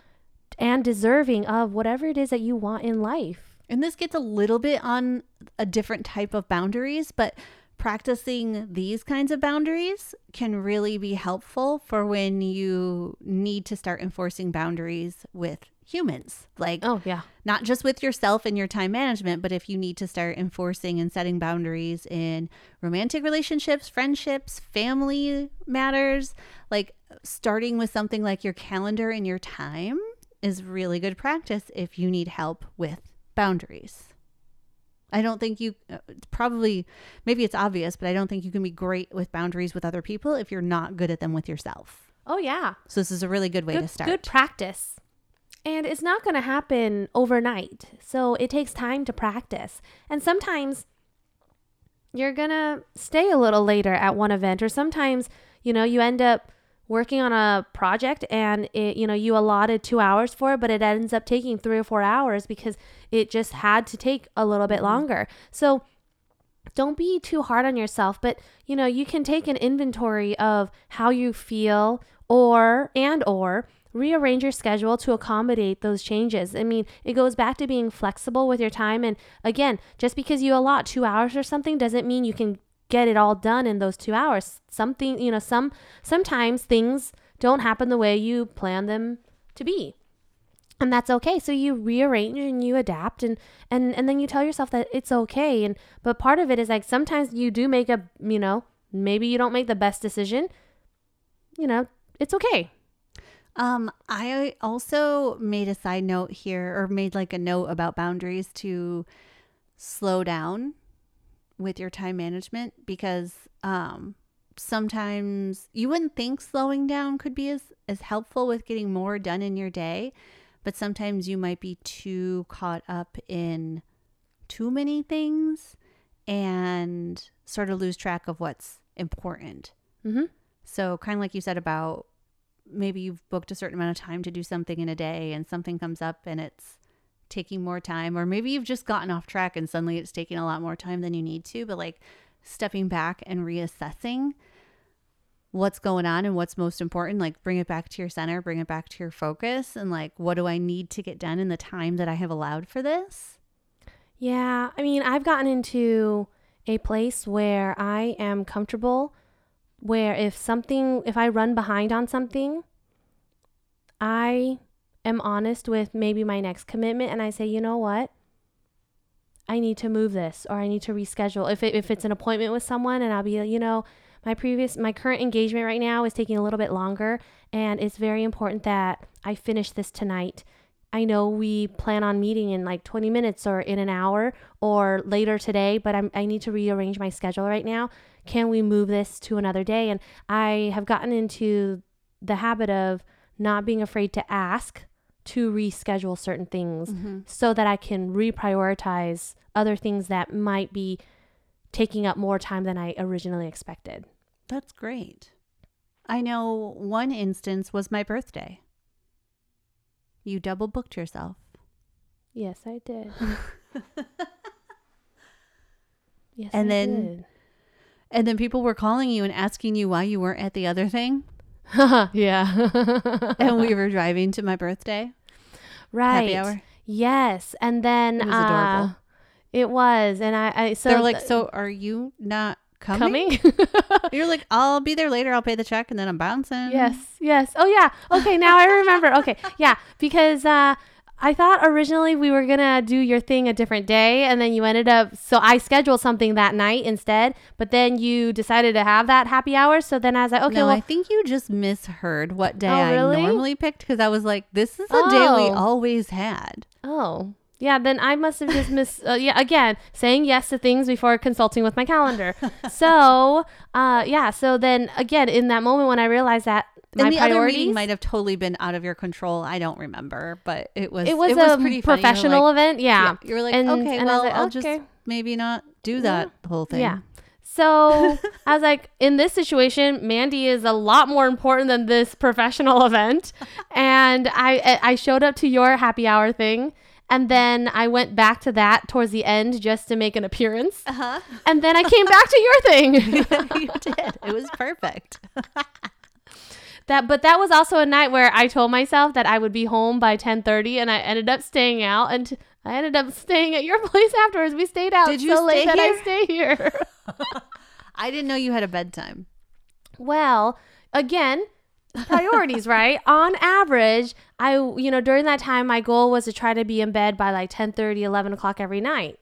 and deserving of whatever it is that you want in life. And this gets a little bit on a different type of boundaries, but practicing these kinds of boundaries can really be helpful for when you need to start enforcing boundaries with humans. Like, oh yeah not just with yourself and your time management, but if you need to start enforcing and setting boundaries in romantic relationships, friendships, family matters, like starting with something like your calendar and your time is really good practice if you need help with boundaries. I don't think you uh, probably maybe it's obvious, but I don't think you can be great with boundaries with other people if you're not good at them with yourself. oh yeah So this is a really good way to start. good practice and it's not going to happen overnight. So it takes time to practice. And sometimes you're going to stay a little later at one event or sometimes you know you end up working on a project and it you know you allotted 2 hours for it but it ends up taking 3 or 4 hours because it just had to take a little bit mm-hmm. longer. So don't be too hard on yourself but you know you can take an inventory of how you feel or and or rearrange your schedule to accommodate those changes. I mean it goes back to being flexible with your time. And again just because you allot two hours or something doesn't mean you can get it all done in those two hours. Something you know some sometimes things don't happen the way you plan them to be. And that's okay. So you rearrange and you adapt and and and then you tell yourself that it's okay. And but part of it is like sometimes you do make a you know maybe you don't make the best decision. You know it's okay Um, I also made a side note here, or made like a note about boundaries to slow down with your time management because um, sometimes you wouldn't think slowing down could be as, as helpful with getting more done in your day, but sometimes you might be too caught up in too many things and sort of lose track of what's important. mm-hmm. So, kind of like you said about maybe you've booked a certain amount of time to do something in a day and something comes up and it's taking more time, or maybe you've just gotten off track and suddenly it's taking a lot more time than you need to, but like stepping back and reassessing what's going on and what's most important, like bring it back to your center, bring it back to your focus, and like what do I need to get done in the time that I have allowed for this? Yeah, I mean, I've gotten into a place where I am comfortable where if something if I run behind on something, I am honest with maybe my next commitment and I say, "You know what? I need to move this or I need to reschedule." If it, if it's an appointment with someone and I'll be, you know, my previous my current engagement right now is taking a little bit longer and it's very important that I finish this tonight. I know we plan on meeting in like 20 minutes or in an hour or later today, but I'm, I need to rearrange my schedule right now. Can we move this to another day? And I have gotten into the habit of not being afraid to ask to reschedule certain things mm-hmm. so that I can reprioritize other things that might be taking up more time than I originally expected. That's great. I know one instance was my birthday. You double booked yourself. Yes, I did. yes, And I then- did. And then people were calling you and asking you why you weren't at the other thing. yeah. And we were driving to my birthday right. happy hour. Yes, and then It was uh, adorable. it was, and I, I so They're like, th- so are you not coming? coming. You're like, I'll be there later. I'll pay the check and then I'm bouncing. yes, yes. Oh yeah. Okay, now I remember. Okay, yeah, because uh, I thought originally we were gonna do your thing a different day, and then you ended up. So I scheduled something that night instead, but then you decided to have that happy hour. So then I was like, okay, no, well, I think you just misheard what day Oh, I normally picked because I was like, this is a day we Oh. always had. oh. Yeah, then I must have just missed. Uh, yeah, again, saying yes to things before consulting with my calendar. so, uh, yeah. So then again, in that moment when I realized that my and the other priorities, might have totally been out of your control. I don't remember, but it was it was, a pretty funny. You were professional like- event. Yeah. You were like, And- okay, and was well, like, I'll just okay. maybe not do that whole thing. Yeah. So I was like, in this situation, Mandy is a lot more important than this professional event. And I I showed up to your happy hour thing. And then I went back to that towards the end just to make an appearance. Uh-huh. And then I came back to your thing. you did. It was perfect. That but that was also a night where I told myself that I would be home by 10:30 and I ended up staying out and I ended up staying at your place afterwards. We stayed out Did you so late stay that I here? stay here. I didn't know you had a bedtime. Well, again, priorities, right? On average, I, you know, during that time, my goal was to try to be in bed by like 10 11 o'clock every night.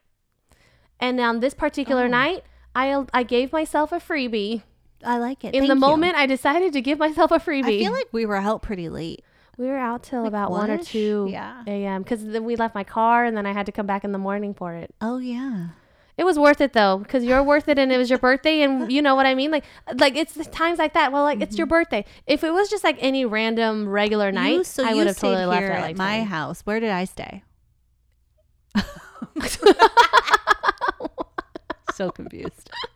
And on this particular Oh. night, I, I gave myself a freebie. I like it. In Thank the you. moment, I decided to give myself a freebie. I feel like we were out pretty late. we were out till like about 1 or one-ish? 2 Yeah. a.m. because then we left my car and then I had to come back in the morning for it. Oh yeah. It was worth it though, because you're worth it, and it was your birthday, and you know what I mean. Like, like it's the times like that. Well, like it's your mm-hmm. birthday. If it was just like any random regular night, you, so I you would have stayed totally left here at at like my 10. house. Where did I stay? so confused.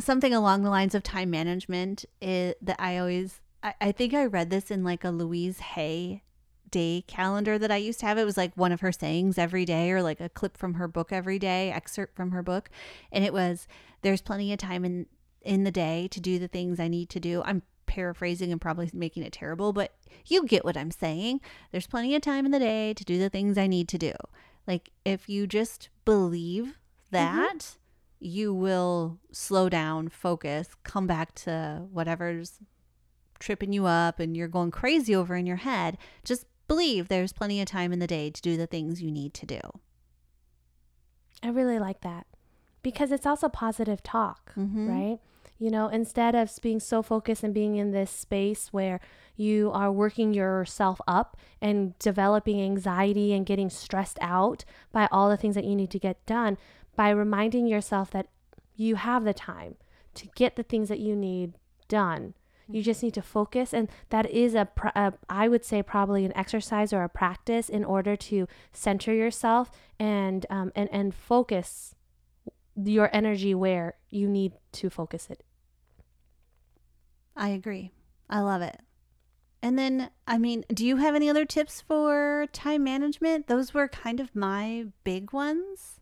Something along the lines of time management is that I always I, I think I read this in like a Louise Hay day calendar that I used to have. It was like one of her sayings every day or like a clip from her book every day, excerpt from her book. And it was there's plenty of time in in the day to do the things I need to do. I'm paraphrasing and probably making it terrible, but you get what I'm saying. There's plenty of time in the day to do the things I need to do. Like if you just believe mm-hmm. that, you will slow down, focus, come back to whatever's tripping you up and you're going crazy over in your head. Just believe there's plenty of time in the day to do the things you need to do. I really like that because it's also positive talk, Mhm. right? You know, instead of being so focused and being in this space where you are working yourself up and developing anxiety and getting stressed out by all the things that you need to get done, by reminding yourself that you have the time to get the things that you need done. You just need to focus, and that is a, I would say, probably an exercise or a practice in order to center yourself and um, and and focus your energy where you need to focus it. I agree. I love it. And then, I mean, do you have any other tips for time management? Those were kind of my big ones.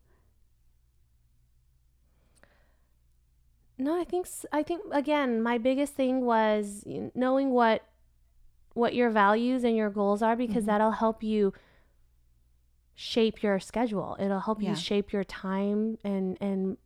No, I think I think again, my biggest thing was knowing what what your values and your goals are because Mhm. that'll help you shape your schedule. It'll help Yeah. you shape your time and and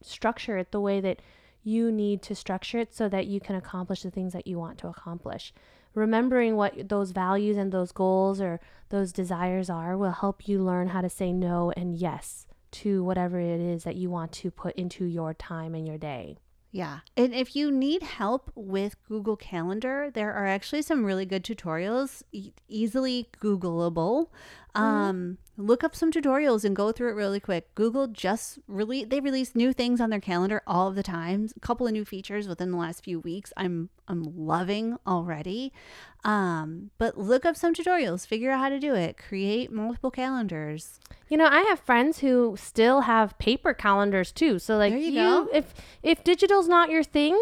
structure it the way that you need to structure it so that you can accomplish the things that you want to accomplish. Remembering what those values and those goals or those desires are will help you learn how to say no and yes to whatever it is that you want to put into your time and your day. Yeah. And if you need help with Google Calendar, there are actually some really good tutorials, e- easily Googleable. Um, look up some tutorials and go through it really quick. Google just really they release new things on their calendar all of the time. A couple of new features within the last few weeks. I'm I'm loving already. Um, but look up some tutorials, figure out how to do it, create multiple calendars. You know, I have friends who still have paper calendars too. So like There you you, if if digital's not your thing,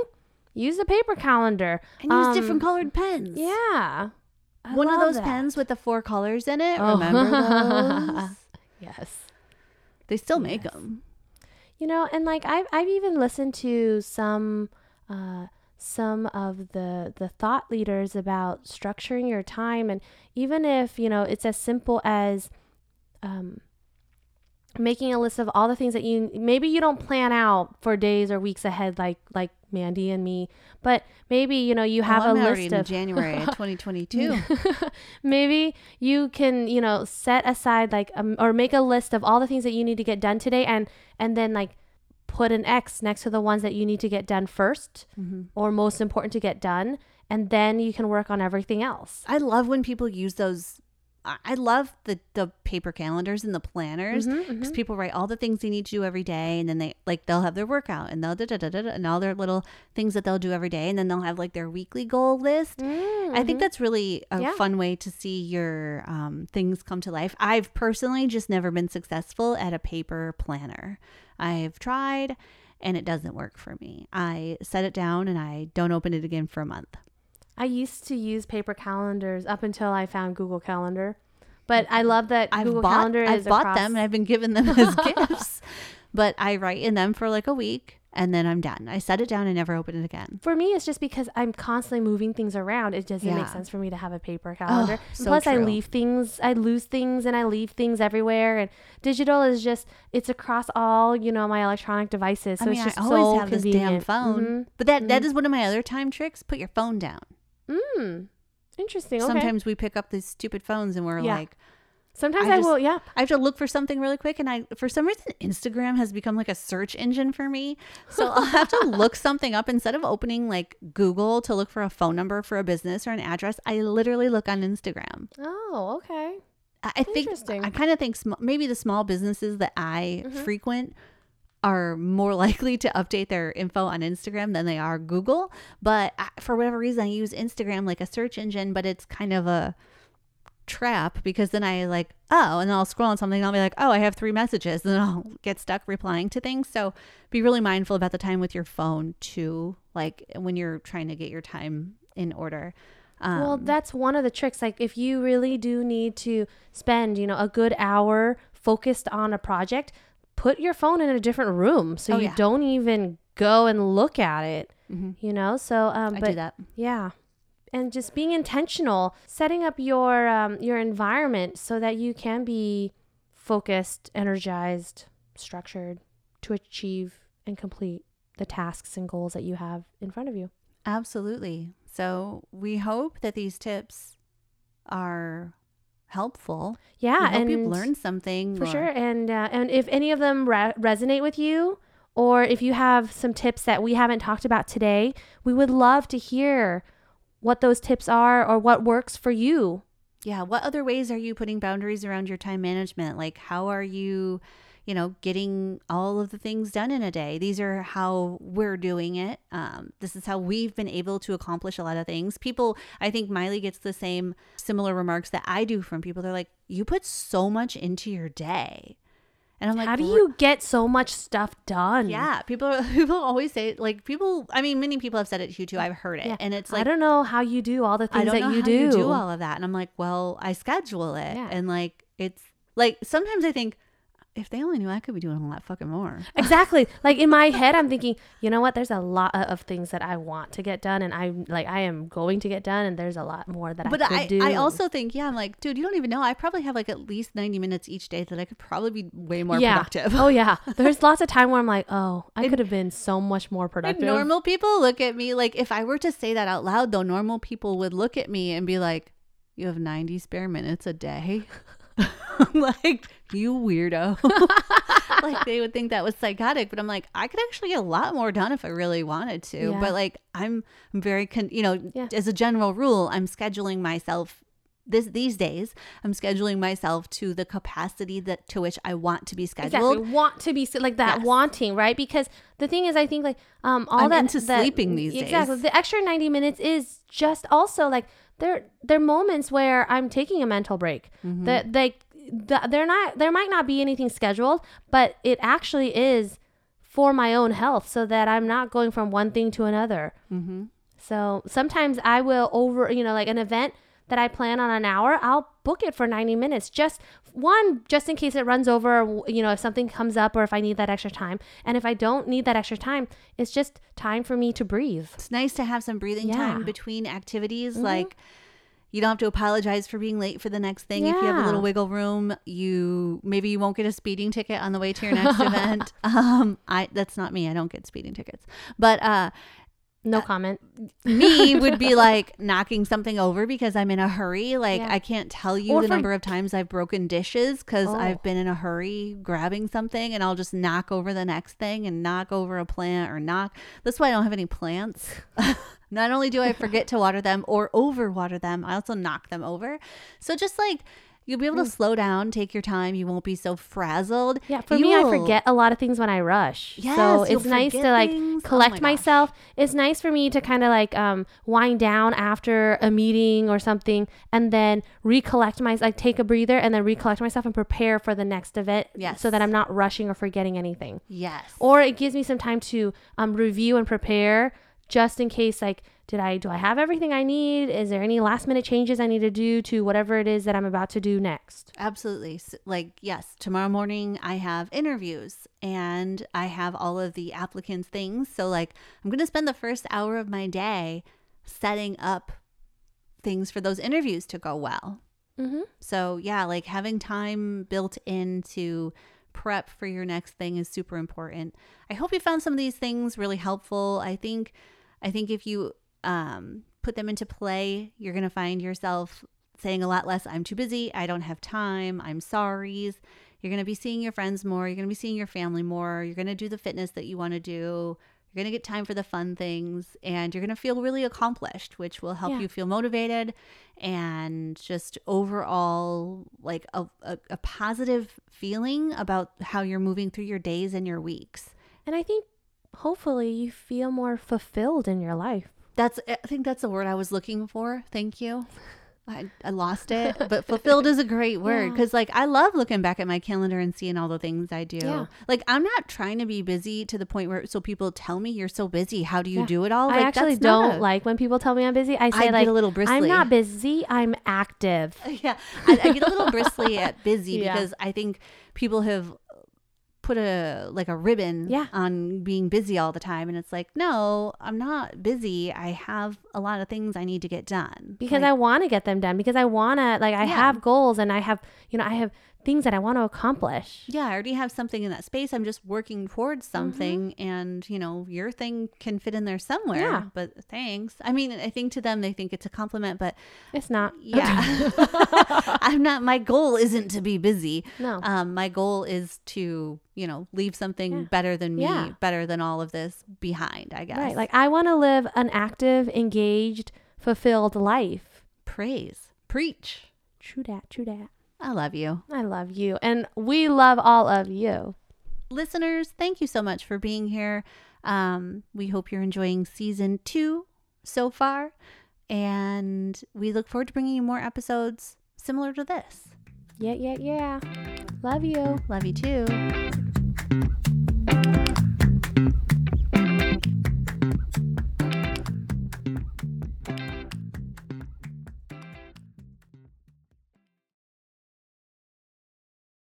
use a paper calendar. And use Um, different colored pens. Yeah. I One of those that. pens with the four colors in it. Oh. Remember those? Yes. They still make Yes. them. You know, and like I've I've even listened to some uh some of the the thought leaders about structuring your time and even if, you know, it's as simple as um making a list of all the things that you maybe you don't plan out for days or weeks ahead like like Mandy and me, but maybe you know you have oh, I'm a already list in of January 2022. maybe you can you know set aside like um, or make a list of all the things that you need to get done today and and then like put an x next to the ones that you need to get done 1st Mm-hmm. or most important to get done and then you can work on everything else I love when people use those. I love the the paper calendars and the planners because mhm. people write all the things they need to do every day, and then they like they'll have their workout and they'll da da da da and all their little things that they'll do every day, and then they'll have like their weekly goal list. I think Mhm. that's really a Yeah. fun way to see your um, things come to life. I've personally just never been successful at a paper planner. I've tried and it doesn't work for me. I set it down and I don't open it again for a month. I used to use paper calendars up until I found Google Calendar. But I love that I've Google bought, Calendar I've bought across- them and I've been given them as gifts, but I write in them for like a week and then I'm done. I set it down and never open it again. For me, it's just because I'm constantly moving things around. It doesn't make sense for me to have a paper calendar. And so Plus, I leave things, I lose things, and I leave things everywhere. And digital is just, it's across all, you know, my electronic devices. So I mean, it's just I always so have this convenient. damn phone, Mhm. but that that Mhm. is one of my other time tricks. Put your phone down. Mm. Interesting. Okay. Sometimes we pick up these stupid phones and we're Yeah. like, Sometimes I I, just- will, yeah. I have to look for something really quick, and I for some reason Instagram has become like a search engine for me. So I'll have to look something up instead of opening like Google to look for a phone number for a business or an address. I literally look on Instagram. Oh, okay. I I think I kind of think sm- maybe the small businesses that I Mhm. frequent are more likely to update their info on Instagram than they are Google. But I, for whatever reason, I use Instagram like a search engine, but it's kind of a trap because then I like, oh, and then I'll scroll on something and I'll be like, oh, I have three messages. And then I'll get stuck replying to things. So be really mindful about the time with your phone too, like when you're trying to get your time in order. Um, well, that's one of the tricks. Like, if you really do need to spend, you know, a good hour focused on a project, put your phone in a different room so Oh, you yeah. don't even go and look at it. mhm. You know, so um, I do that. yeah, and just being intentional, setting up your um, your environment so that you can be focused, energized, structured to achieve and complete the tasks and goals that you have in front of you. Absolutely. So we hope that these tips are helpful. Yeah, hope and you've learned something. for or- sure. And uh, and if any of them re- resonate with you, or if you have some tips that we haven't talked about today, we would love to hear what those tips are or what works for you. Yeah. What other ways are you putting boundaries around your time management? Like, how are you, you know, getting all of the things done in a day? These are how we're doing it. Um, this is how we've been able to accomplish a lot of things. People, I think Miley gets the same similar remarks that I do from people. They're like, you put so much into your day. And I'm like, How do you get so much stuff done? Yeah, people people always say like people. I mean, many people have said it to you too. I've heard it, Yeah. and it's like I don't know how you do all the I things don't that know you how do. you do all of that, and I'm like, well, I schedule it, Yeah. and like it's like sometimes I think if they only knew, I could be doing a lot fucking more. exactly. Like in my head, I'm thinking, you know what? There's a lot of- things that I want to get done, and I'm like, I am going to get done, and there's a lot more that But I could I, do. I also think, yeah, I'm like, dude, you don't even know. I probably have like at least 90 minutes each day that I could probably be way more yeah. productive. oh yeah. There's lots of time where I'm like, oh, I could have been so much more productive. normal people look at me like if I were to say that out loud, though, normal people would look at me and be like, "You have 90 spare minutes a day." I'm like, "You weirdo." like they would think that was psychotic, but I'm like, I could actually get a lot more done if I really wanted to. Yeah. But like, I'm I'm very, con- you know, Yeah. as a general rule, I'm scheduling myself. This these days, I'm scheduling myself to the capacity that to which I want to be scheduled. Exactly. Want to be like that Yes. wanting, right? Because the thing is, I think like um all I'm that into that- sleeping these exactly. days. The extra ninety minutes is just also like there there are moments where I'm taking a mental break. Mm-hmm. That they the, they're not there might not be anything scheduled, but it actually is for my own health, so that I'm not going from one thing to another. Mm-hmm. So sometimes I will over, you know, like an event that I plan on an hour, I'll book it for 90 minutes. Just one, just in case it runs over, or, you know, if something comes up or if I need that extra time. And if I don't need that extra time, it's just time for me to breathe. it's nice to have some breathing Yeah. time between activities like You don't have to apologize for being late for the next thing. If you have a little wiggle room, you maybe you won't get a speeding ticket on the way to your next event. Um, I that's not me. I don't get speeding tickets. But uh, No uh, comment. me would be like knocking something over because I'm in a hurry. Like Yeah. I can't tell you Or the for- number of times I've broken dishes because Oh. I've been in a hurry grabbing something and I'll just knock over the next thing and knock over a plant or knock. That's why I don't have any plants. Not only do I forget to water them or overwater them, I also knock them over. So just like you'll be able Mm. to slow down, take your time. You won't be so frazzled. Yeah, for me, I forget a lot of things when I rush. Yes, so it's nice to like things. Oh collect my gosh. myself. It's nice for me to kind of like um wind down after a meeting or something, and then recollect my like take a breather and then recollect myself and prepare for the next event. Yes. so that I'm not rushing or forgetting anything. Yes. Or it gives me some time to um review and prepare just in case like did I do I have everything I need? Is there any last minute changes I need to do to whatever it is that I'm about to do next? Absolutely. Like, yes, tomorrow morning I have interviews and I have all of the applicants' things. So, like, I'm going to spend the first hour of my day setting up things for those interviews to go well. Mm-hmm. So, yeah, like having time built in to prep for your next thing is super important. I hope you found some of these things really helpful. I think I think if you um put them into play, you're going to find yourself saying a lot less I'm too busy, I don't have time, I'm sorries. You're going to be seeing your friends more, you're going to be seeing your family more, you're going to do the fitness that you want to do. You're going to get time for the fun things and you're going to feel really accomplished, which will help Yeah. you feel motivated and just overall like a, a, a positive feeling about how you're moving through your days and your weeks. And I think hopefully you feel more fulfilled in your life. That's I think that's the word I was looking for. Thank you. I, I lost it, but fulfilled is a great word Yeah. because like I love looking back at my calendar and seeing all the things I do. Yeah. Like I'm not trying to be busy to the point where so people tell me you're so busy. How do you Yeah. do it all? I actually don't a- like when people tell me I'm busy. I say I like get a little bristly. I'm not busy. I'm active. yeah, I, I get a little bristly at busy Yeah. because I think people have put a like a ribbon Yeah. on being busy all the time and it's like no i'm not busy i have a lot of things i need to get done Because Like, I want to get them done. Because I want to like I Yeah. have goals and I have you know I have things that I want to accomplish. yeah i already have something in that space i'm just working towards Mm-hmm. something and you know your thing can fit in there somewhere Yeah. but thanks i mean i think to them they think it's a compliment but It's not. yeah i'm not my goal isn't to be busy No. um my goal is to you know leave something Yeah. better than me Yeah. better than all of this behind i guess Right. Like I want to live an active, engaged, fulfilled life. praise preach True that. True that. I love you I love you, and we love all of you. listeners thank you so much for being here um we hope you're enjoying season two so far and we look forward to bringing you more episodes similar to this Yeah. Yeah. Yeah. Love you. love you too